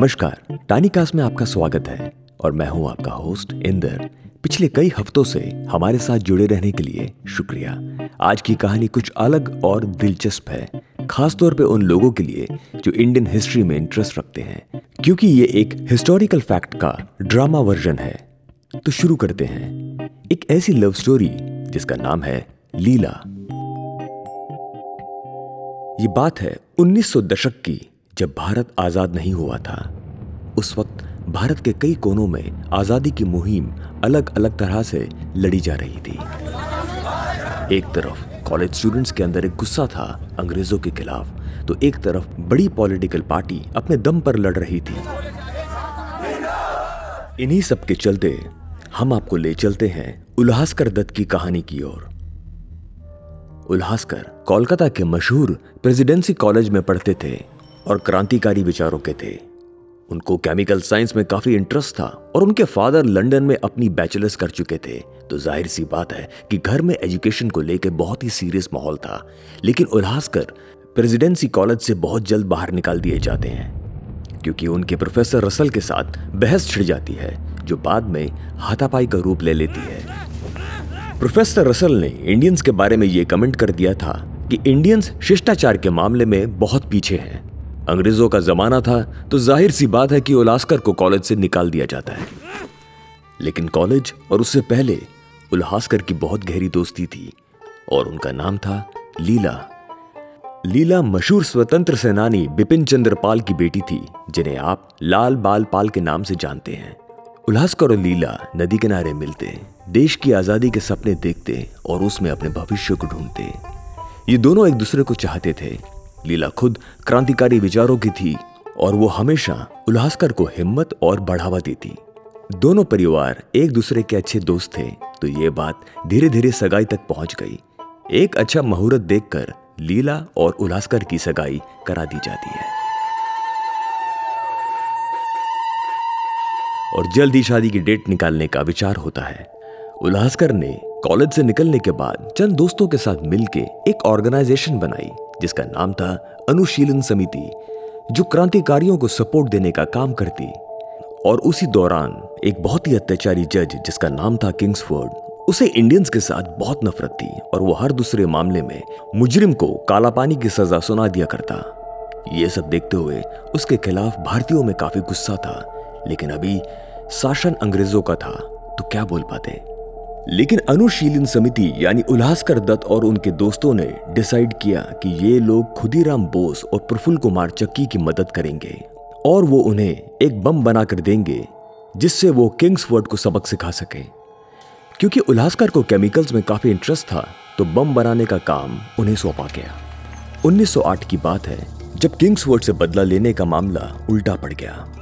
नमस्कार। टानीकास्ट में आपका स्वागत है और मैं हूँ आपका होस्ट इंदर। पिछले कई हफ्तों से हमारे साथ जुड़े रहने के लिए शुक्रिया। आज की कहानी कुछ अलग और दिलचस्प है, खासतौर पे उन लोगों के लिए जो इंडियन हिस्ट्री में इंटरेस्ट रखते हैं। क्योंकि ये एक हिस्टोरिकल फैक्ट का ड्रामा वर्जन है। तो शुरू करते हैं। एक ऐसी लव स्टोरी जिसका नाम है लीला। ये बात है 1900 दशक की। जब भारत आज़ाद नहीं हुआ था, उस वक्त भारत के कई कोनों में आज़ादी की मुहिम अलग अलग तरह से लड़ी जा रही थी। एक तरफ़ कॉलेज स्टूडेंट्स के अंदर एक गुस्सा था अंग्रेज़ों के खिलाफ तो एक तरफ़ बड़ी पॉलिटिकल पार्टी अपने दम पर लड़ रही थी। इन्हीं सब के चलते हम आपको ले चलते हैं उल्लासकर दत्त की कहानी की ओर। उल्लासकर कोलकाता के मशहूर प्रेसिडेंसी कॉलेज में पढ़ते थे। और क्रांतिकारी विचारों के थे। उनको केमिकल साइंस में काफ़ी इंटरेस्ट था और उनके फादर लंदन में अपनी बैचलर्स कर चुके थे। तो ज़ाहिर सी बात है कि घर में एजुकेशन को लेकर बहुत ही सीरियस माहौल था। लेकिन उल्हासकर प्रेसिडेंसी कॉलेज से बहुत जल्द बाहर निकाल दिए जाते हैं। क्योंकि उनके प्रोफेसर रसल के साथ बहस छिड़ जाती है, जो बाद में हाथापाई का रूप ले लेती है। प्रोफेसर रसल ने इंडियंस के बारे में यह कमेंट कर दिया था कि इंडियंस शिष्टाचार के मामले में बहुत पीछे हैं। अंग्रेज़ों का जमाना था तो ज़ाहिर सी बात है कि उलास्कर को कॉलेज से निकाल दिया जाता है। लेकिन कॉलेज और उससे पहले उल्हासकर की बहुत गहरी दोस्ती थी और उनका नाम था लीला। लीला मशहूर स्वतंत्र सेनानी बिपिन चंद्र पाल की बेटी थी, जिन्हें आप लाल बाल पाल के नाम से जानते हैं। उल्लासकर और लीला नदी किनारे मिलते, देश की आज़ादी के सपने देखते और उसमें अपने भविष्य को ढूंढते। ये दोनों एक दूसरे को चाहते थे। लीला खुद क्रांतिकारी विचारों की थी और वो हमेशा उल्लासकर को हिम्मत और बढ़ावा देती। दोनों परिवार एक दूसरे के अच्छे दोस्त थे तो ये बात धीरे धीरे सगाई तक पहुँच गई। एक अच्छा मुहूर्त देखकर लीला और उल्लासकर की सगाई करा दी जाती है। और जल्द ही शादी की डेट निकालने का विचार होता है। उल्हासकर ने कॉलेज से निकलने के बाद चंद दोस्तों के साथ मिलकर एक ऑर्गेनाइजेशन बनाई। जिसका नाम था अनुशीलन समिति, जो क्रांतिकारियों को सपोर्ट देने का काम करती। और उसी दौरान एक बहुत ही अत्याचारी जज, जिसका नाम था किंग्सफोर्ड, उसे इंडियंस के साथ बहुत नफरत थी और वो हर दूसरे मामले में मुजरिम को काला पानी की सजा सुना दिया करता। ये सब देखते हुए उसके खिलाफ भारतीयों में काफ़ी गुस्सा था, लेकिन अभी शासन अंग्रेज़ों का था तो क्या बोल पाते? लेकिन अनुशीलन समिति यानी उल्लासकर दत्त और उनके दोस्तों ने डिसाइड किया कि ये लोग खुदीराम बोस और प्रफुल्ल कुमार चक्की की मदद करेंगे और वो उन्हें एक बम बनाकर देंगे जिससे वो किंग्सवर्ड को सबक सिखा सके। क्योंकि उल्लासकर को केमिकल्स में काफ़ी इंटरेस्ट था तो बम बनाने का काम उन्हें सौंपा गया। 1908 की बात है, जब किंग्सवर्ड से बदला लेने का मामला उल्टा पड़ गया।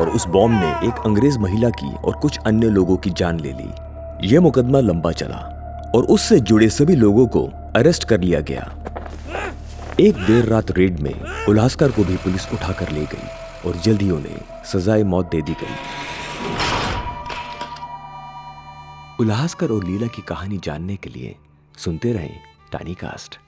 और उस बॉम्ब ने एक अंग्रेज़ महिला की और कुछ अन्य लोगों की जान ले ली। यह मुकदमा लंबा चला और उससे जुड़े सभी लोगों को अरेस्ट कर लिया गया। एक देर रात रेड में उल्लासकर को भी पुलिस उठाकर ले गई और जल्दी उन्हें सजाए मौत दे दी गई। उल्लासकर और लीला की कहानी जानने के लिए सुनते रहें टानी कास्ट